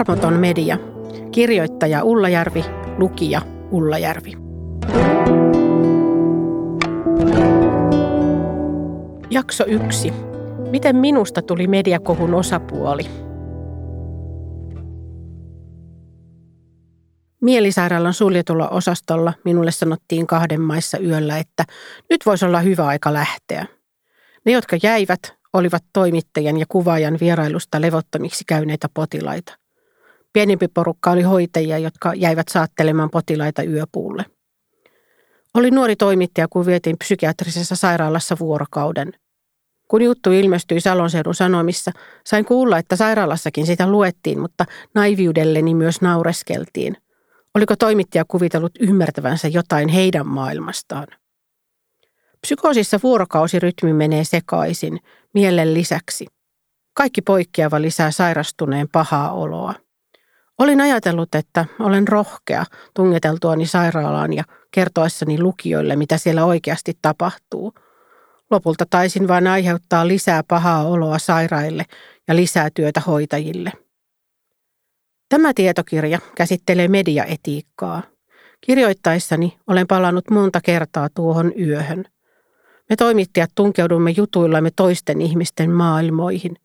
Armoton media. Kirjoittaja Ullajärvi, lukija Ullajärvi. Jakso 1. Miten minusta tuli mediakohun osapuoli? Mielisairaalan suljetulla osastolla minulle sanottiin kahden maissa yöllä, että nyt voisi olla hyvä aika lähteä. Ne, jotka jäivät, olivat toimittajan ja kuvaajan vierailusta levottomiksi käyneitä potilaita. Pienempi porukka oli hoitajia, jotka jäivät saattelemaan potilaita yöpuulle. Oli nuori toimittaja, kun vietiin psykiatrisessa sairaalassa vuorokauden. Kun juttu ilmestyi Salonseudun Sanomissa, sain kuulla, että sairaalassakin sitä luettiin, mutta naiviudelleni myös naureskeltiin. Oliko toimittaja kuvitellut ymmärtävänsä jotain heidän maailmastaan? Psykoosissa vuorokausirytmi menee sekaisin, mielen lisäksi. Kaikki poikkeava lisää sairastuneen pahaa oloa. Olin ajatellut, että olen rohkea tungeteltuani sairaalaan ja kertoessani lukijoille, mitä siellä oikeasti tapahtuu. Lopulta taisin vain aiheuttaa lisää pahaa oloa sairaille ja lisää työtä hoitajille. Tämä tietokirja käsittelee mediaetiikkaa. Kirjoittaessani olen palannut monta kertaa tuohon yöhön. Me toimittajat tunkeudumme jutuillamme toisten ihmisten maailmoihin.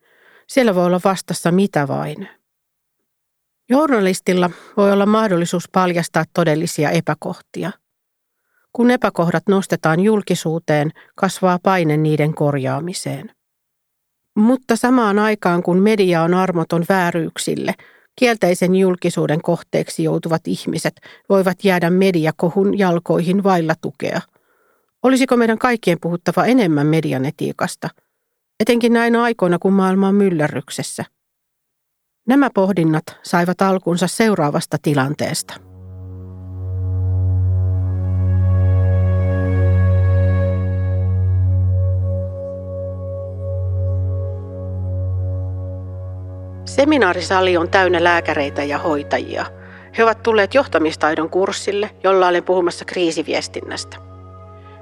Siellä voi olla vastassa mitä vain. Journalistilla voi olla mahdollisuus paljastaa todellisia epäkohtia. Kun epäkohdat nostetaan julkisuuteen, kasvaa paine niiden korjaamiseen. Mutta samaan aikaan kun media on armoton vääryyksille, kielteisen julkisuuden kohteeksi joutuvat ihmiset voivat jäädä mediakohun jalkoihin vailla tukea. Olisiko meidän kaikkien puhuttava enemmän median etiikasta? Etenkin näinä aikoina, kun maailma on myllerryksessä – Nämä pohdinnat saivat alkunsa seuraavasta tilanteesta. Seminaarisali on täynnä lääkäreitä ja hoitajia. He ovat tulleet johtamistaidon kurssille, jolla olen puhumassa kriisiviestinnästä.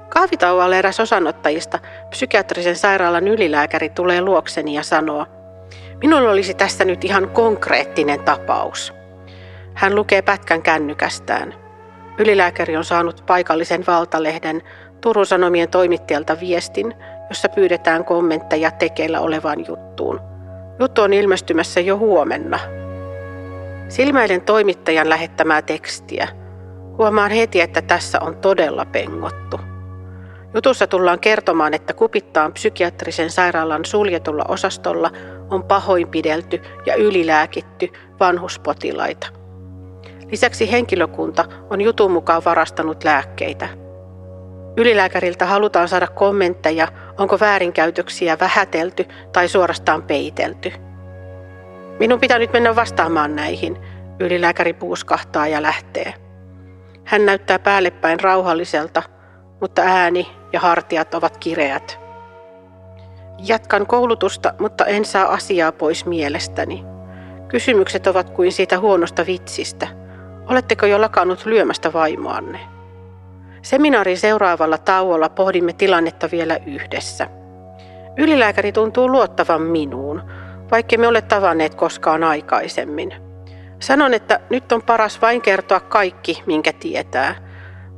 Kahvitauolla eräs osanottajista, psykiatrisen sairaalan ylilääkäri, tulee luokseni ja sanoo – Minulla olisi tässä nyt ihan konkreettinen tapaus. Hän lukee pätkän kännykästään. Ylilääkäri on saanut paikallisen valtalehden Turun Sanomien toimittajalta viestin, jossa pyydetään kommentteja tekeillä olevaan juttuun. Juttu on ilmestymässä jo huomenna. Silmäilen toimittajan lähettämää tekstiä. Huomaan heti, että tässä on todella pengottu. Jutussa tullaan kertomaan, että kupittaan psykiatrisen sairaalan suljetulla osastolla on pahoinpidelty ja ylilääkitty vanhuspotilaita. Lisäksi henkilökunta on jutun mukaan varastanut lääkkeitä. Ylilääkäriltä halutaan saada kommentteja, onko väärinkäytöksiä vähätelty tai suorastaan peitelty. Minun pitää nyt mennä vastaamaan näihin, ylilääkäri puuskahtaa ja lähtee. Hän näyttää päällepäin rauhalliselta, mutta ääni ja hartiat ovat kireät. Jatkan koulutusta, mutta en saa asiaa pois mielestäni. Kysymykset ovat kuin siitä huonosta vitsistä. Oletteko jo lakannut lyömästä vaimoanne? Seminaarin seuraavalla tauolla pohdimme tilannetta vielä yhdessä. Ylilääkäri tuntuu luottavan minuun, vaikka me ole tavanneet koskaan aikaisemmin. Sanon, että nyt on paras vain kertoa kaikki, minkä tietää.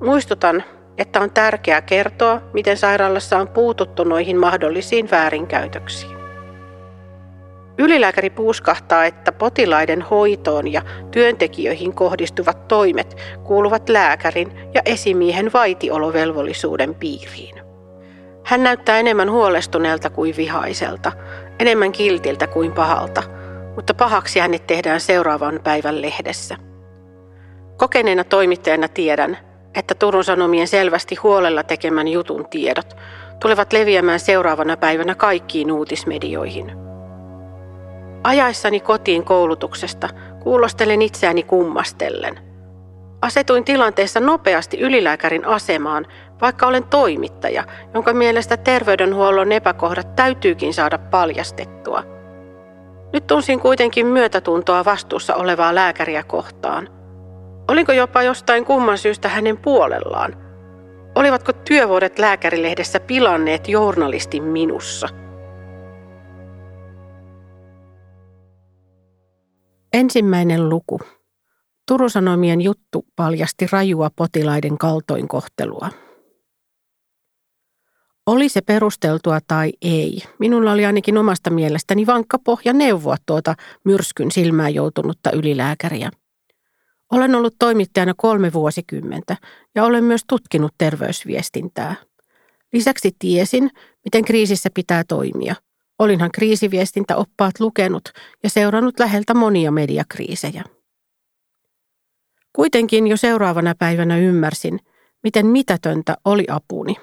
Muistutan, että on tärkeää kertoa, miten sairaalassa on puututtu noihin mahdollisiin väärinkäytöksiin. Ylilääkäri puuskahtaa, että potilaiden hoitoon ja työntekijöihin kohdistuvat toimet kuuluvat lääkärin ja esimiehen vaitiolovelvollisuuden piiriin. Hän näyttää enemmän huolestuneelta kuin vihaiselta, enemmän kiltiltä kuin pahalta, mutta pahaksi hänet tehdään seuraavan päivän lehdessä. Kokeneena toimittajana tiedän, että Turun Sanomien selvästi huolella tekemän jutun tiedot tulevat leviämään seuraavana päivänä kaikkiin uutismedioihin. Ajaessani kotiin koulutuksesta kuulostelen itseäni kummastellen. Asetuin tilanteessa nopeasti ylilääkärin asemaan, vaikka olen toimittaja, jonka mielestä terveydenhuollon epäkohdat täytyykin saada paljastettua. Nyt tunsin kuitenkin myötätuntoa vastuussa olevaa lääkäriä kohtaan – Olinko jopa jostain kumman syystä hänen puolellaan? Olivatko työvuodet lääkärilehdessä pilanneet journalistin minussa? Ensimmäinen luku. Turusanomien juttu paljasti rajua potilaiden kaltoinkohtelua. Oli se perusteltua tai ei, minulla oli ainakin omasta mielestäni vankka pohja neuvoa tuota myrskyn silmään joutunutta ylilääkäriä. Olen ollut toimittajana kolme vuosikymmentä ja olen myös tutkinut terveysviestintää. Lisäksi tiesin, miten kriisissä pitää toimia. Olinhan kriisiviestintäoppaat lukenut ja seurannut läheltä monia mediakriisejä. Kuitenkin jo seuraavana päivänä ymmärsin, miten mitätöntä oli apuni.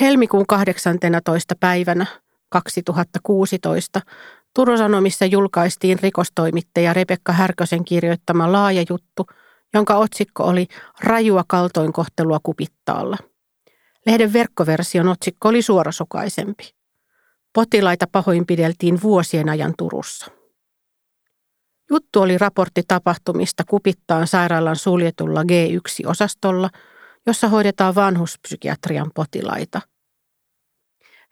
Helmikuun 18. päivänä 2016 Turun Sanomissa julkaistiin rikostoimittaja Rebekka Härkösen kirjoittama laaja juttu, jonka otsikko oli Rajua kaltoinkohtelua kupittaalla. Lehden verkkoversion otsikko oli suorasukaisempi. Potilaita pahoinpideltiin vuosien ajan Turussa. Juttu oli raportti tapahtumista Kupittaan sairaalan suljetulla G1-osastolla, jossa hoidetaan vanhuspsykiatrian potilaita.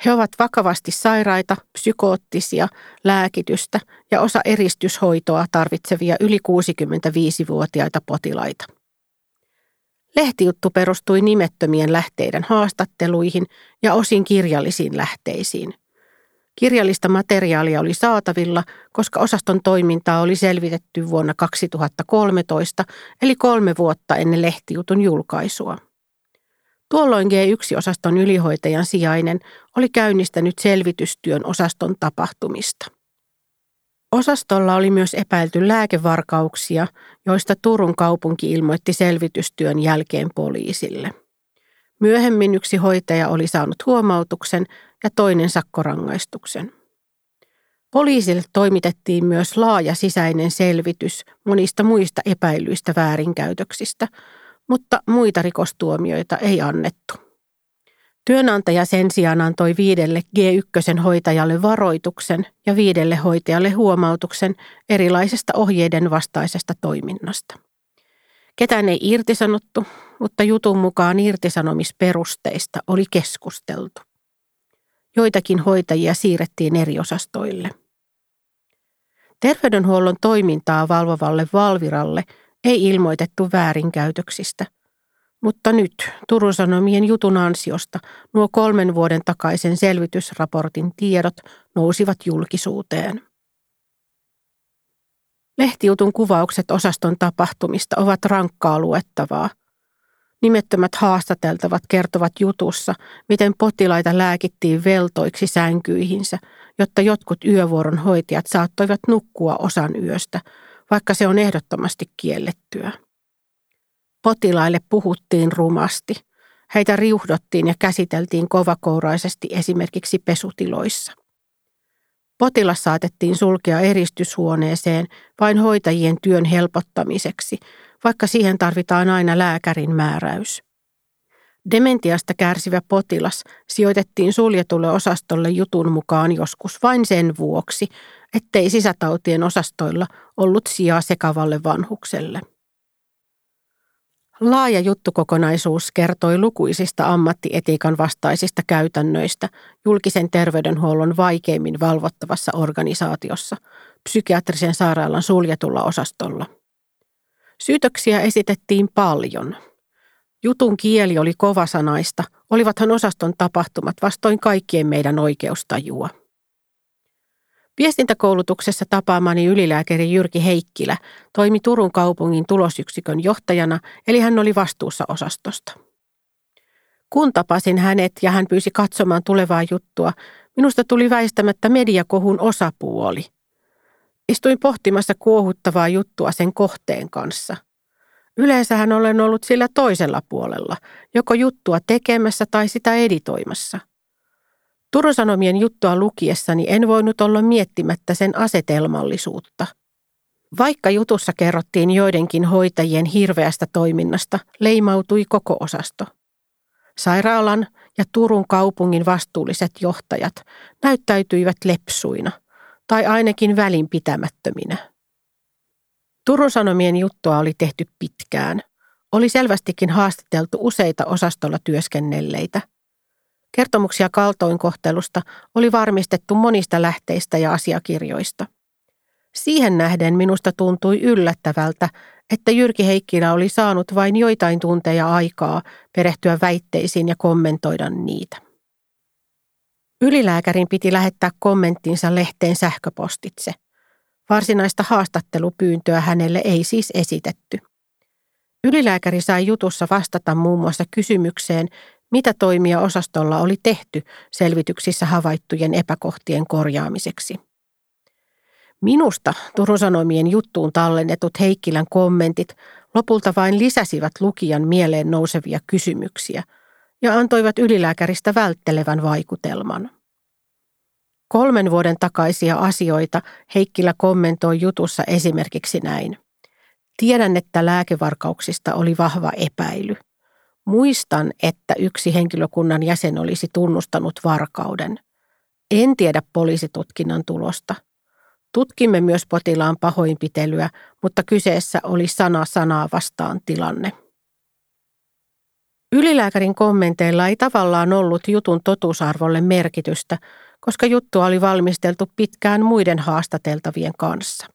He ovat vakavasti sairaita, psykoottisia, lääkitystä ja osa eristyshoitoa tarvitsevia yli 65-vuotiaita potilaita. Lehtijuttu perustui nimettömien lähteiden haastatteluihin ja osin kirjallisiin lähteisiin. Kirjallista materiaalia oli saatavilla, koska osaston toimintaa oli selvitetty vuonna 2013, eli kolme vuotta ennen lehtijutun julkaisua. Tuolloin G1-osaston ylihoitajan sijainen oli käynnistänyt selvitystyön osaston tapahtumista. Osastolla oli myös epäilty lääkevarkauksia, joista Turun kaupunki ilmoitti selvitystyön jälkeen poliisille. Myöhemmin yksi hoitaja oli saanut huomautuksen ja toinen sakkorangaistuksen. Poliisille toimitettiin myös laaja sisäinen selvitys monista muista epäilyistä väärinkäytöksistä, mutta muita rikostuomioita ei annettu. Työnantaja sen sijaan antoi viidelle G1-hoitajalle varoituksen ja viidelle hoitajalle huomautuksen erilaisesta ohjeiden vastaisesta toiminnasta. Ketään ei irtisanottu, mutta jutun mukaan irtisanomisperusteista oli keskusteltu. Joitakin hoitajia siirrettiin eri osastoille. Terveydenhuollon toimintaa valvovalle Valviralle ei ilmoitettu väärinkäytöksistä, mutta nyt Turun Sanomien jutun ansiosta nuo kolmen vuoden takaisen selvitysraportin tiedot nousivat julkisuuteen. Lehtijutun kuvaukset osaston tapahtumista ovat rankkaa luettavaa – Nimettömät haastateltavat kertovat jutussa, miten potilaita lääkittiin veltoiksi sänkyihinsä, jotta jotkut yövuoron hoitajat saattoivat nukkua osan yöstä, vaikka se on ehdottomasti kiellettyä. Potilaille puhuttiin rumasti. Heitä riuhdottiin ja käsiteltiin kovakouraisesti esimerkiksi pesutiloissa. Potilas saatettiin sulkea eristyshuoneeseen vain hoitajien työn helpottamiseksi, vaikka siihen tarvitaan aina lääkärin määräys. Dementiasta kärsivä potilas sijoitettiin suljetulle osastolle jutun mukaan joskus vain sen vuoksi, ettei sisätautien osastoilla ollut sijaa sekavalle vanhukselle. Laaja juttukokonaisuus kertoi lukuisista ammattietiikan vastaisista käytännöistä julkisen terveydenhuollon vaikeimmin valvottavassa organisaatiossa, psykiatrisen sairaalan suljetulla osastolla. Syytöksiä esitettiin paljon. Jutun kieli oli kovasanaista, olivathan osaston tapahtumat vastoin kaikkien meidän oikeustajua. Viestintäkoulutuksessa tapaamani ylilääkäri Jyrki Heikkilä toimi Turun kaupungin tulosyksikön johtajana, eli hän oli vastuussa osastosta. Kun tapasin hänet ja hän pyysi katsomaan tulevaa juttua, minusta tuli väistämättä mediakohun osapuoli. Istuin pohtimassa kuohuttavaa juttua sen kohteen kanssa. Yleensähän olen ollut sillä toisella puolella, joko juttua tekemässä tai sitä editoimassa – Turun Sanomien juttua lukiessani en voinut olla miettimättä sen asetelmallisuutta. Vaikka jutussa kerrottiin joidenkin hoitajien hirveästä toiminnasta, leimautui koko osasto. Sairaalan ja Turun kaupungin vastuulliset johtajat näyttäytyivät lepsuina tai ainakin välinpitämättöminä. Turun Sanomien juttua oli tehty pitkään. Oli selvästikin haastateltu useita osastolla työskennelleitä – Kertomuksia kaltoinkohtelusta oli varmistettu monista lähteistä ja asiakirjoista. Siihen nähden minusta tuntui yllättävältä, että Jyrki Heikkilä oli saanut vain joitain tunteja aikaa perehtyä väitteisiin ja kommentoida niitä. Ylilääkärin piti lähettää kommenttinsa lehteen sähköpostitse. Varsinaista haastattelupyyntöä hänelle ei siis esitetty. Ylilääkäri sai jutussa vastata muun muassa kysymykseen, mitä toimia osastolla oli tehty selvityksissä havaittujen epäkohtien korjaamiseksi. Minusta Turun Sanomien juttuun tallennetut Heikkilän kommentit lopulta vain lisäsivät lukijan mieleen nousevia kysymyksiä ja antoivat ylilääkäristä välttelevän vaikutelman. Kolmen vuoden takaisia asioita Heikkilä kommentoi jutussa esimerkiksi näin. Tiedän, että lääkevarkauksista oli vahva epäily. Muistan, että yksi henkilökunnan jäsen olisi tunnustanut varkauden. En tiedä poliisitutkinnan tulosta – Tutkimme myös potilaan pahoinpitelyä, mutta kyseessä oli sana sanaa vastaan tilanne. Ylilääkärin kommenteilla ei tavallaan ollut jutun totuusarvolle merkitystä, koska juttu oli valmisteltu pitkään muiden haastateltavien kanssa.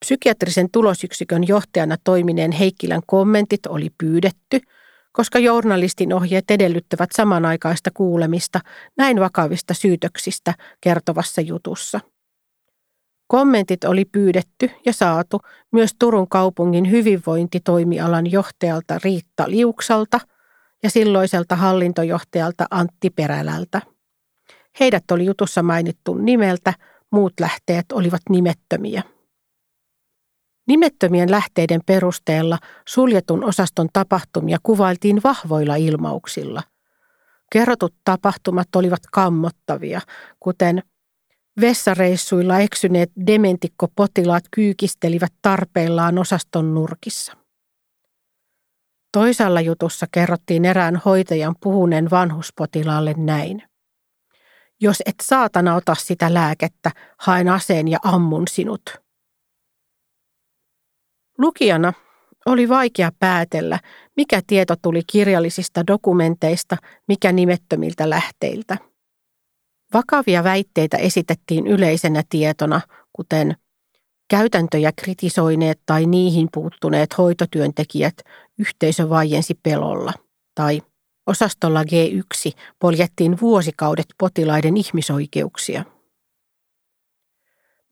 Psykiatrisen tulosyksikön johtajana toimineen Heikkilän kommentit oli pyydetty, koska journalistin ohjeet edellyttävät samanaikaista kuulemista näin vakavista syytöksistä kertovassa jutussa – Kommentit oli pyydetty ja saatu myös Turun kaupungin hyvinvointitoimialan johtajalta Riitta Liuksalta ja silloiselta hallintojohtajalta Antti Perälältä. Heidät oli jutussa mainittu nimeltä, muut lähteet olivat nimettömiä. Nimettömien lähteiden perusteella suljetun osaston tapahtumia kuvailtiin vahvoilla ilmauksilla. Kerrotut tapahtumat olivat kammottavia, kuten – Vessareissuilla eksyneet dementikkopotilaat kyykistelivät tarpeillaan osaston nurkissa. Toisalla jutussa kerrottiin erään hoitajan puhuneen vanhuspotilaalle näin. Jos et saatana ota sitä lääkettä, haen aseen ja ammun sinut. Lukijana oli vaikea päätellä, mikä tieto tuli kirjallisista dokumenteista, mikä nimettömiltä lähteiltä – Vakavia väitteitä esitettiin yleisenä tietona, kuten käytäntöjä kritisoineet tai niihin puuttuneet hoitotyöntekijät yhteisö vaiensi pelolla tai osastolla G1 poljettiin vuosikaudet potilaiden ihmisoikeuksia.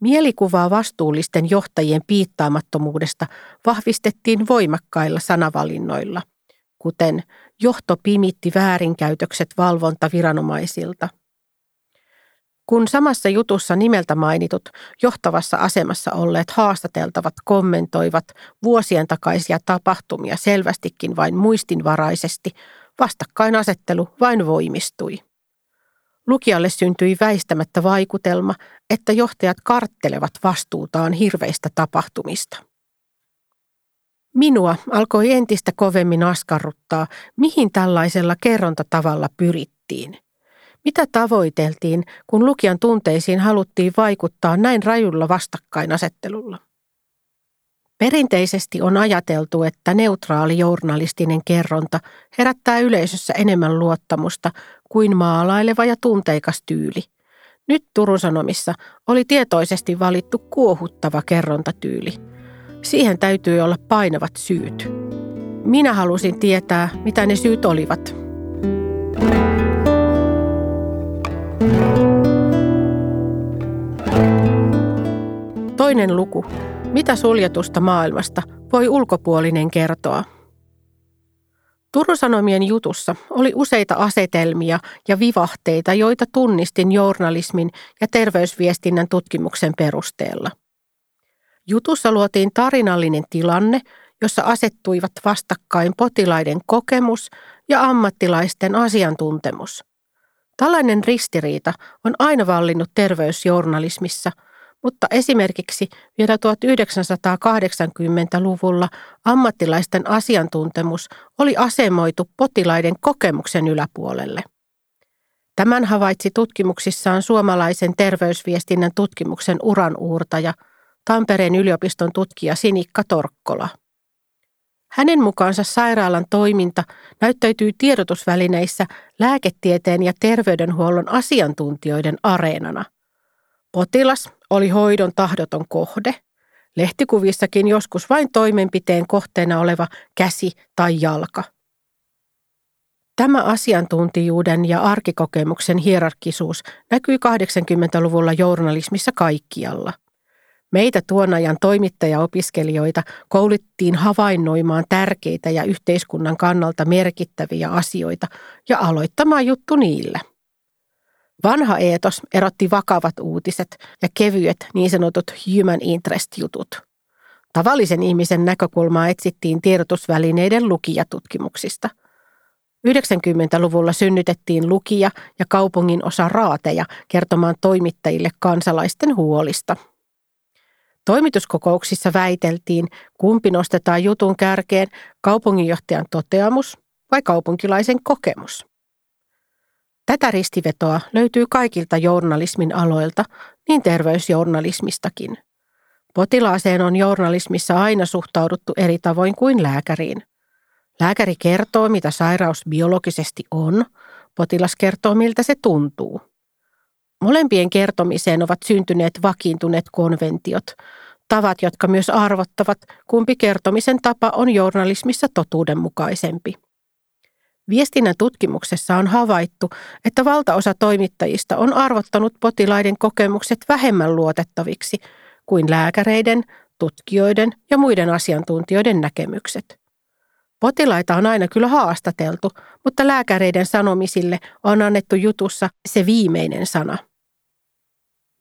Mielikuvaa vastuullisten johtajien piittaamattomuudesta vahvistettiin voimakkailla sanavalinnoilla, kuten johto pimitti väärinkäytökset valvontaviranomaisilta – kun samassa jutussa nimeltä mainitut johtavassa asemassa olleet haastateltavat kommentoivat vuosien takaisia tapahtumia selvästikin vain muistinvaraisesti, vastakkainasettelu vain voimistui. Lukijalle syntyi väistämättä vaikutelma, että johtajat karttelevat vastuutaan hirveistä tapahtumista. Minua alkoi entistä kovemmin askarruttaa, mihin tällaisella kerrontatavalla pyrittiin – mitä tavoiteltiin, kun lukijan tunteisiin haluttiin vaikuttaa näin rajulla vastakkainasettelulla? Perinteisesti on ajateltu, että neutraali journalistinen kerronta herättää yleisössä enemmän luottamusta kuin maalaileva ja tunteikas tyyli. Nyt Turun Sanomissa oli tietoisesti valittu kuohuttava kerrontatyyli. Siihen täytyy olla painavat syyt. Minä halusin tietää, mitä ne syyt olivat. Toinen luku. Mitä suljetusta maailmasta voi ulkopuolinen kertoa? Turun Sanomien jutussa oli useita asetelmia ja vivahteita, joita tunnistin journalismin ja terveysviestinnän tutkimuksen perusteella. Jutussa luotiin tarinallinen tilanne, jossa asettuivat vastakkain potilaiden kokemus ja ammattilaisten asiantuntemus. Tällainen ristiriita on aina vallinnut terveysjournalismissa – mutta esimerkiksi vielä 1980-luvulla ammattilaisten asiantuntemus oli asemoitu potilaiden kokemuksen yläpuolelle. Tämän havaitsi tutkimuksissaan suomalaisen terveysviestinnän tutkimuksen uran uurtaja, Tampereen yliopiston tutkija Sinikka Torkkola. Hänen mukaansa sairaalan toiminta näyttäytyy tiedotusvälineissä lääketieteen ja terveydenhuollon asiantuntijoiden areenana. Potilas oli hoidon tahdoton kohde, lehtikuvissakin joskus vain toimenpiteen kohteena oleva käsi tai jalka. Tämä asiantuntijuuden ja arkikokemuksen hierarkisuus näkyi 80-luvulla journalismissa kaikkialla. Meitä tuon ajan toimittajaopiskelijoita koulittiin havainnoimaan tärkeitä ja yhteiskunnan kannalta merkittäviä asioita ja aloittamaan juttu niillä. Vanha eetos erotti vakavat uutiset ja kevyet niin sanotut human interest-jutut. Tavallisen ihmisen näkökulmaa etsittiin tiedotusvälineiden lukijatutkimuksista. 90-luvulla synnytettiin lukija ja kaupungin osa raateja kertomaan toimittajille kansalaisten huolista – Toimituskokouksissa väiteltiin, kumpi nostetaan jutun kärkeen, kaupunginjohtajan toteamus vai kaupunkilaisen kokemus. Tätä ristivetoa löytyy kaikilta journalismin aloilta, niin terveysjournalismistakin. Potilaaseen on journalismissa aina suhtauduttu eri tavoin kuin lääkäriin. Lääkäri kertoo, mitä sairaus biologisesti on, potilas kertoo, miltä se tuntuu. Molempien kertomiseen ovat syntyneet vakiintuneet konventiot, tavat, jotka myös arvottavat, kumpi kertomisen tapa on journalismissa totuudenmukaisempi. Viestinnän tutkimuksessa on havaittu, että valtaosa toimittajista on arvottanut potilaiden kokemukset vähemmän luotettaviksi kuin lääkäreiden, tutkijoiden ja muiden asiantuntijoiden näkemykset. Potilaita on aina kyllä haastateltu, mutta lääkäreiden sanomisille on annettu jutussa se viimeinen sana –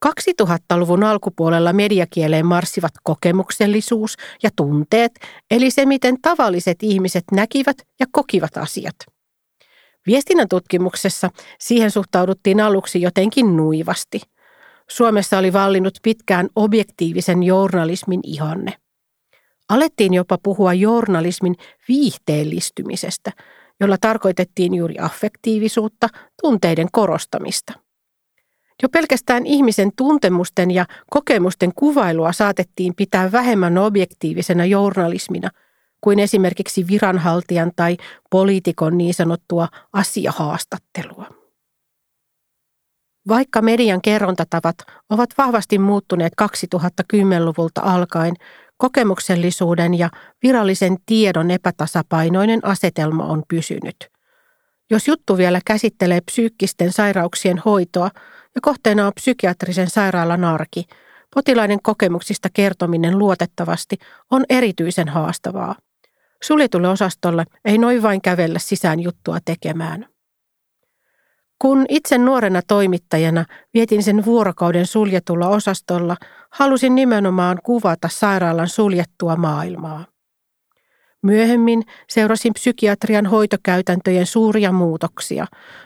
2000-luvun alkupuolella mediakieleen marssivat kokemuksellisuus ja tunteet, eli se, miten tavalliset ihmiset näkivät ja kokivat asiat. Viestinnän tutkimuksessa siihen suhtauduttiin aluksi jotenkin nuivasti. Suomessa oli vallinnut pitkään objektiivisen journalismin ihanne. Alettiin jopa puhua journalismin viihteellistymisestä, jolla tarkoitettiin juuri affektiivisuutta, tunteiden korostamista – jo pelkästään ihmisen tuntemusten ja kokemusten kuvailua saatettiin pitää vähemmän objektiivisena journalismina kuin esimerkiksi viranhaltijan tai poliitikon niin sanottua asiahaastattelua. Vaikka median kerrontatavat ovat vahvasti muuttuneet 2010-luvulta alkaen, kokemuksellisuuden ja virallisen tiedon epätasapainoinen asetelma on pysynyt. Jos juttu vielä käsittelee psyykkisten sairauksien hoitoa, ja kohteena on psykiatrisen sairaalan arki. Potilaiden kokemuksista kertominen luotettavasti on erityisen haastavaa. Suljetulle osastolle ei noin vain kävellä sisään juttua tekemään. Kun itse nuorena toimittajana vietin sen vuorokauden suljetulla osastolla, halusin nimenomaan kuvata sairaalan suljettua maailmaa. Myöhemmin seurasin psykiatrian hoitokäytäntöjen suuria muutoksia,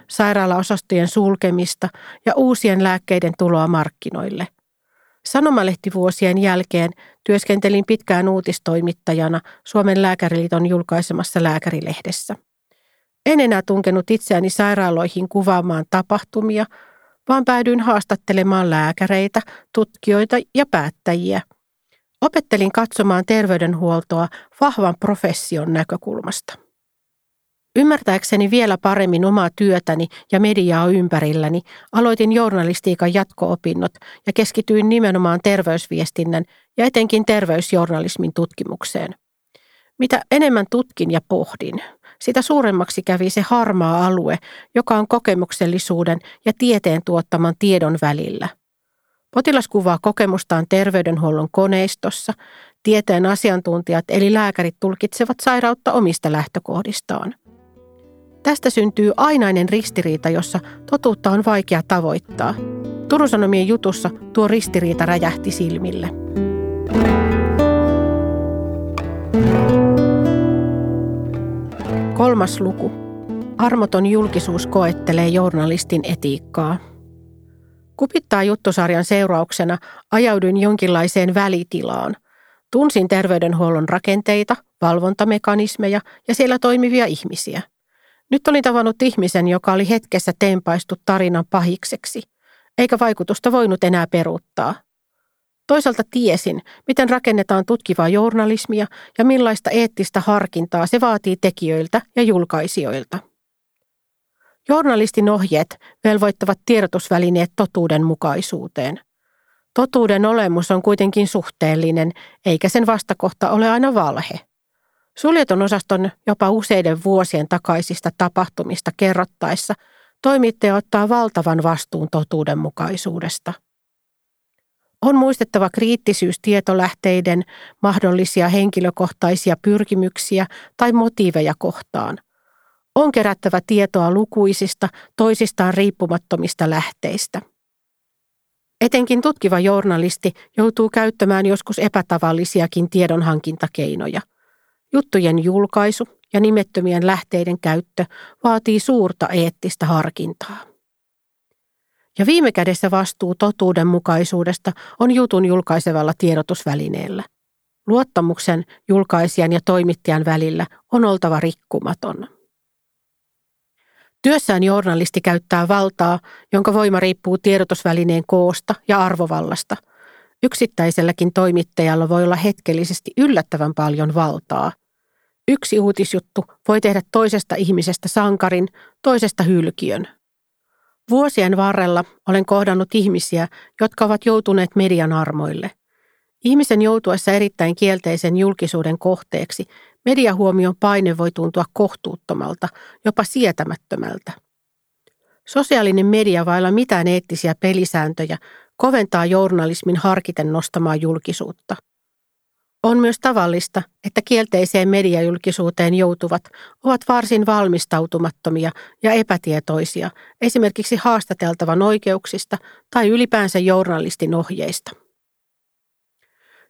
sairaalaosastojen sulkemista ja uusien lääkkeiden tuloa markkinoille. Sanomalehtivuosien jälkeen työskentelin pitkään uutistoimittajana Suomen lääkäriliiton julkaisemassa lääkärilehdessä. En enää tunkenut itseäni sairaaloihin kuvaamaan tapahtumia, vaan päädyin haastattelemaan lääkäreitä, tutkijoita ja päättäjiä – Opettelin katsomaan terveydenhuoltoa vahvan profession näkökulmasta. Ymmärtääkseni vielä paremmin omaa työtäni ja mediaa ympärilläni, aloitin journalistiikan jatko-opinnot ja keskityin nimenomaan terveysviestinnän ja etenkin terveysjournalismin tutkimukseen. Mitä enemmän tutkin ja pohdin, sitä suuremmaksi kävi se harmaa alue, joka on kokemuksellisuuden ja tieteen tuottaman tiedon välillä – Potilas kuvaa kokemustaan terveydenhuollon koneistossa. Tieteen asiantuntijat eli lääkärit tulkitsevat sairautta omista lähtökohdistaan. Tästä syntyy ainainen ristiriita, jossa totuutta on vaikea tavoittaa. Turun Sanomien jutussa tuo ristiriita räjähti silmille. Kolmas luku. Armoton julkisuus koettelee journalistin etiikkaa. Kupittaa juttusarjan seurauksena ajauduin jonkinlaiseen välitilaan. Tunsin terveydenhuollon rakenteita, valvontamekanismeja ja siellä toimivia ihmisiä. Nyt olin tavannut ihmisen, joka oli hetkessä tempaistu tarinan pahikseksi, eikä vaikutusta voinut enää peruuttaa. Toisaalta tiesin, miten rakennetaan tutkivaa journalismia ja millaista eettistä harkintaa se vaatii tekijöiltä ja julkaisijoilta. Journalistin ohjeet velvoittavat tiedotusvälineet totuudenmukaisuuteen. Totuuden olemus on kuitenkin suhteellinen, eikä sen vastakohta ole aina valhe. Suljetun osaston jopa useiden vuosien takaisista tapahtumista kerrottaessa toimittaja ottaa valtavan vastuun totuudenmukaisuudesta. On muistettava kriittisyys tietolähteiden mahdollisia henkilökohtaisia pyrkimyksiä tai motiiveja kohtaan. On kerättävä tietoa lukuisista, toisistaan riippumattomista lähteistä. Etenkin tutkiva journalisti joutuu käyttämään joskus epätavallisiakin tiedonhankintakeinoja. Juttujen julkaisu ja nimettömien lähteiden käyttö vaatii suurta eettistä harkintaa. Ja viime kädessä vastuu totuudenmukaisuudesta on jutun julkaisevalla tiedotusvälineellä. Luottamuksen julkaisijan ja toimittajan välillä on oltava rikkumaton. Työssään journalisti käyttää valtaa, jonka voima riippuu tiedotusvälineen koosta ja arvovallasta. Yksittäiselläkin toimittajalla voi olla hetkellisesti yllättävän paljon valtaa. Yksi uutisjuttu voi tehdä toisesta ihmisestä sankarin, toisesta hylkiön. Vuosien varrella olen kohdannut ihmisiä, jotka ovat joutuneet median armoille. Ihmisen joutuessa erittäin kielteisen julkisuuden kohteeksi Mediahuomion paine voi tuntua kohtuuttomalta, jopa sietämättömältä. Sosiaalinen media vailla mitään eettisiä pelisääntöjä koventaa journalismin harkiten nostamaa julkisuutta. On myös tavallista, että kielteiseen mediajulkisuuteen joutuvat ovat varsin valmistautumattomia ja epätietoisia esimerkiksi haastateltavan oikeuksista tai ylipäänsä journalistin ohjeista.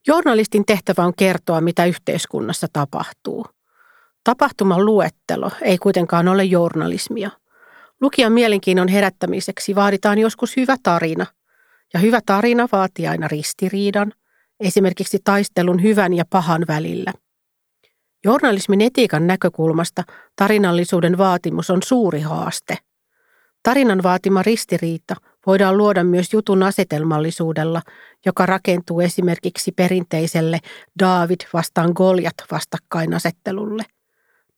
Journalistin tehtävä on kertoa, mitä yhteiskunnassa tapahtuu. Tapahtuman luettelo ei kuitenkaan ole journalismia. Lukijan mielenkiinnon herättämiseksi vaaditaan joskus hyvä tarina, ja hyvä tarina vaatii aina ristiriidan, esimerkiksi taistelun hyvän ja pahan välillä. Journalismin etiikan näkökulmasta tarinallisuuden vaatimus on suuri haaste. Tarinan vaatima ristiriita voidaan luoda myös jutun asetelmallisuudella, joka rakentuu esimerkiksi perinteiselle David vastaan Goljat vastakkainasettelulle.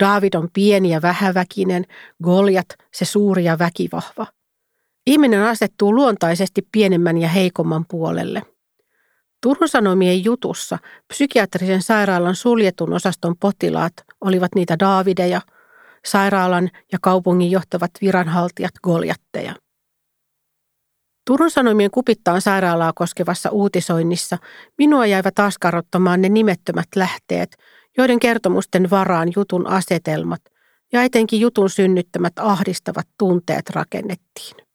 David on pieni ja vähäväkinen, Goljat se suuri ja väkivahva. Ihminen asettuu luontaisesti pienemmän ja heikomman puolelle. Turun Sanomien jutussa psykiatrisen sairaalan suljetun osaston potilaat olivat niitä Daavideja, sairaalan ja kaupungin johtavat viranhaltijat Goljatteja. Turun Sanomien kupittaan sairaalaa koskevassa uutisoinnissa minua jäivät askarrottamaan ne nimettömät lähteet, joiden kertomusten varaan jutun asetelmat ja etenkin jutun synnyttämät ahdistavat tunteet rakennettiin.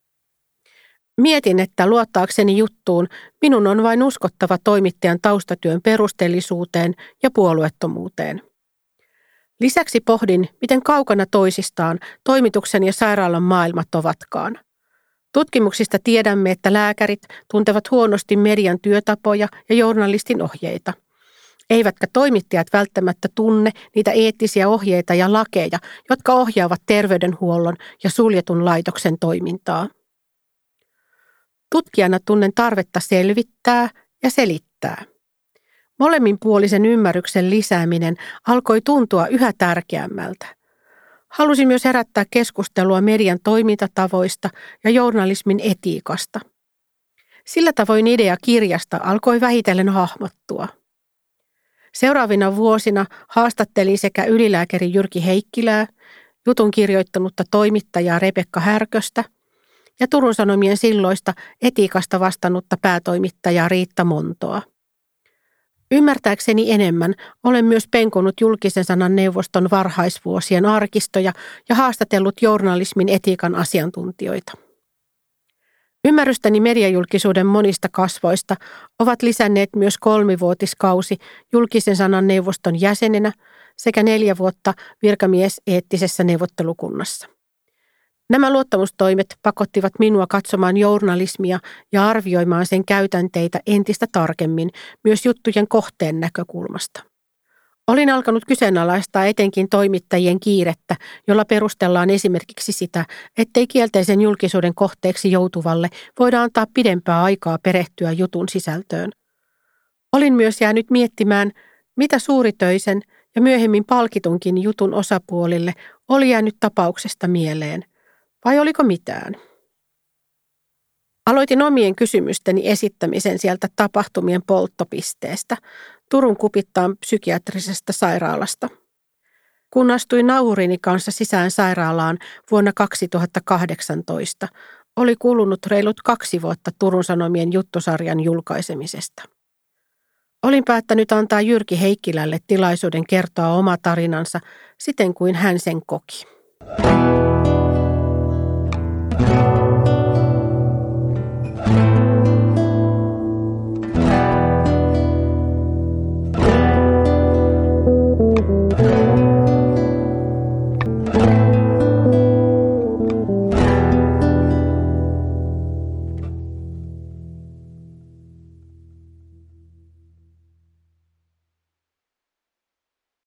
Mietin, että luottaakseni juttuun minun on vain uskottava toimittajan taustatyön perusteellisuuteen ja puolueettomuuteen. Lisäksi pohdin, miten kaukana toisistaan toimituksen ja sairaalan maailmat ovatkaan – Tutkimuksista tiedämme, että lääkärit tuntevat huonosti median työtapoja ja journalistin ohjeita. Eivätkä toimittajat välttämättä tunne niitä eettisiä ohjeita ja lakeja, jotka ohjaavat terveydenhuollon ja suljetun laitoksen toimintaa. Tutkijana tunnen tarvetta selvittää ja selittää. Molemminpuolisen ymmärryksen lisääminen alkoi tuntua yhä tärkeämmältä – Halusin myös herättää keskustelua median toimintatavoista ja journalismin etiikasta. Sillä tavoin idea kirjasta alkoi vähitellen hahmottua. Seuraavina vuosina haastattelin sekä ylilääkäri Jyrki Heikkilää, jutun kirjoittanutta toimittajaa Rebekka Härköstä ja Turun Sanomien silloista etiikasta vastannutta päätoimittajaa Riitta Montoa. Ymmärtääkseni enemmän olen myös penkonut julkisen sanan neuvoston varhaisvuosien arkistoja ja haastatellut journalismin etiikan asiantuntijoita. Ymmärrystäni mediajulkisuuden monista kasvoista ovat lisänneet myös kolmivuotiskausi julkisen sanan neuvoston jäsenenä sekä neljä vuotta virkamies eettisessä neuvottelukunnassa. Nämä luottamustoimet pakottivat minua katsomaan journalismia ja arvioimaan sen käytänteitä entistä tarkemmin myös juttujen kohteen näkökulmasta. Olin alkanut kyseenalaistaa etenkin toimittajien kiirettä, jolla perustellaan esimerkiksi sitä, ettei kielteisen julkisuuden kohteeksi joutuvalle voida antaa pidempää aikaa perehtyä jutun sisältöön. Olin myös jäänyt miettimään, mitä suuritöisen ja myöhemmin palkitunkin jutun osapuolille oli jäänyt tapauksesta mieleen – vai oliko mitään? Aloitin omien kysymysteni esittämisen sieltä tapahtumien polttopisteestä, Turun kupittaan psykiatrisesta sairaalasta. Kun astuin nauhurini kanssa sisään sairaalaan vuonna 2018, oli kulunut reilut kaksi vuotta Turun Sanomien juttusarjan julkaisemisesta. Olin päättänyt antaa Jyrki Heikkilälle tilaisuuden kertoa oma tarinansa siten kuin hän sen koki.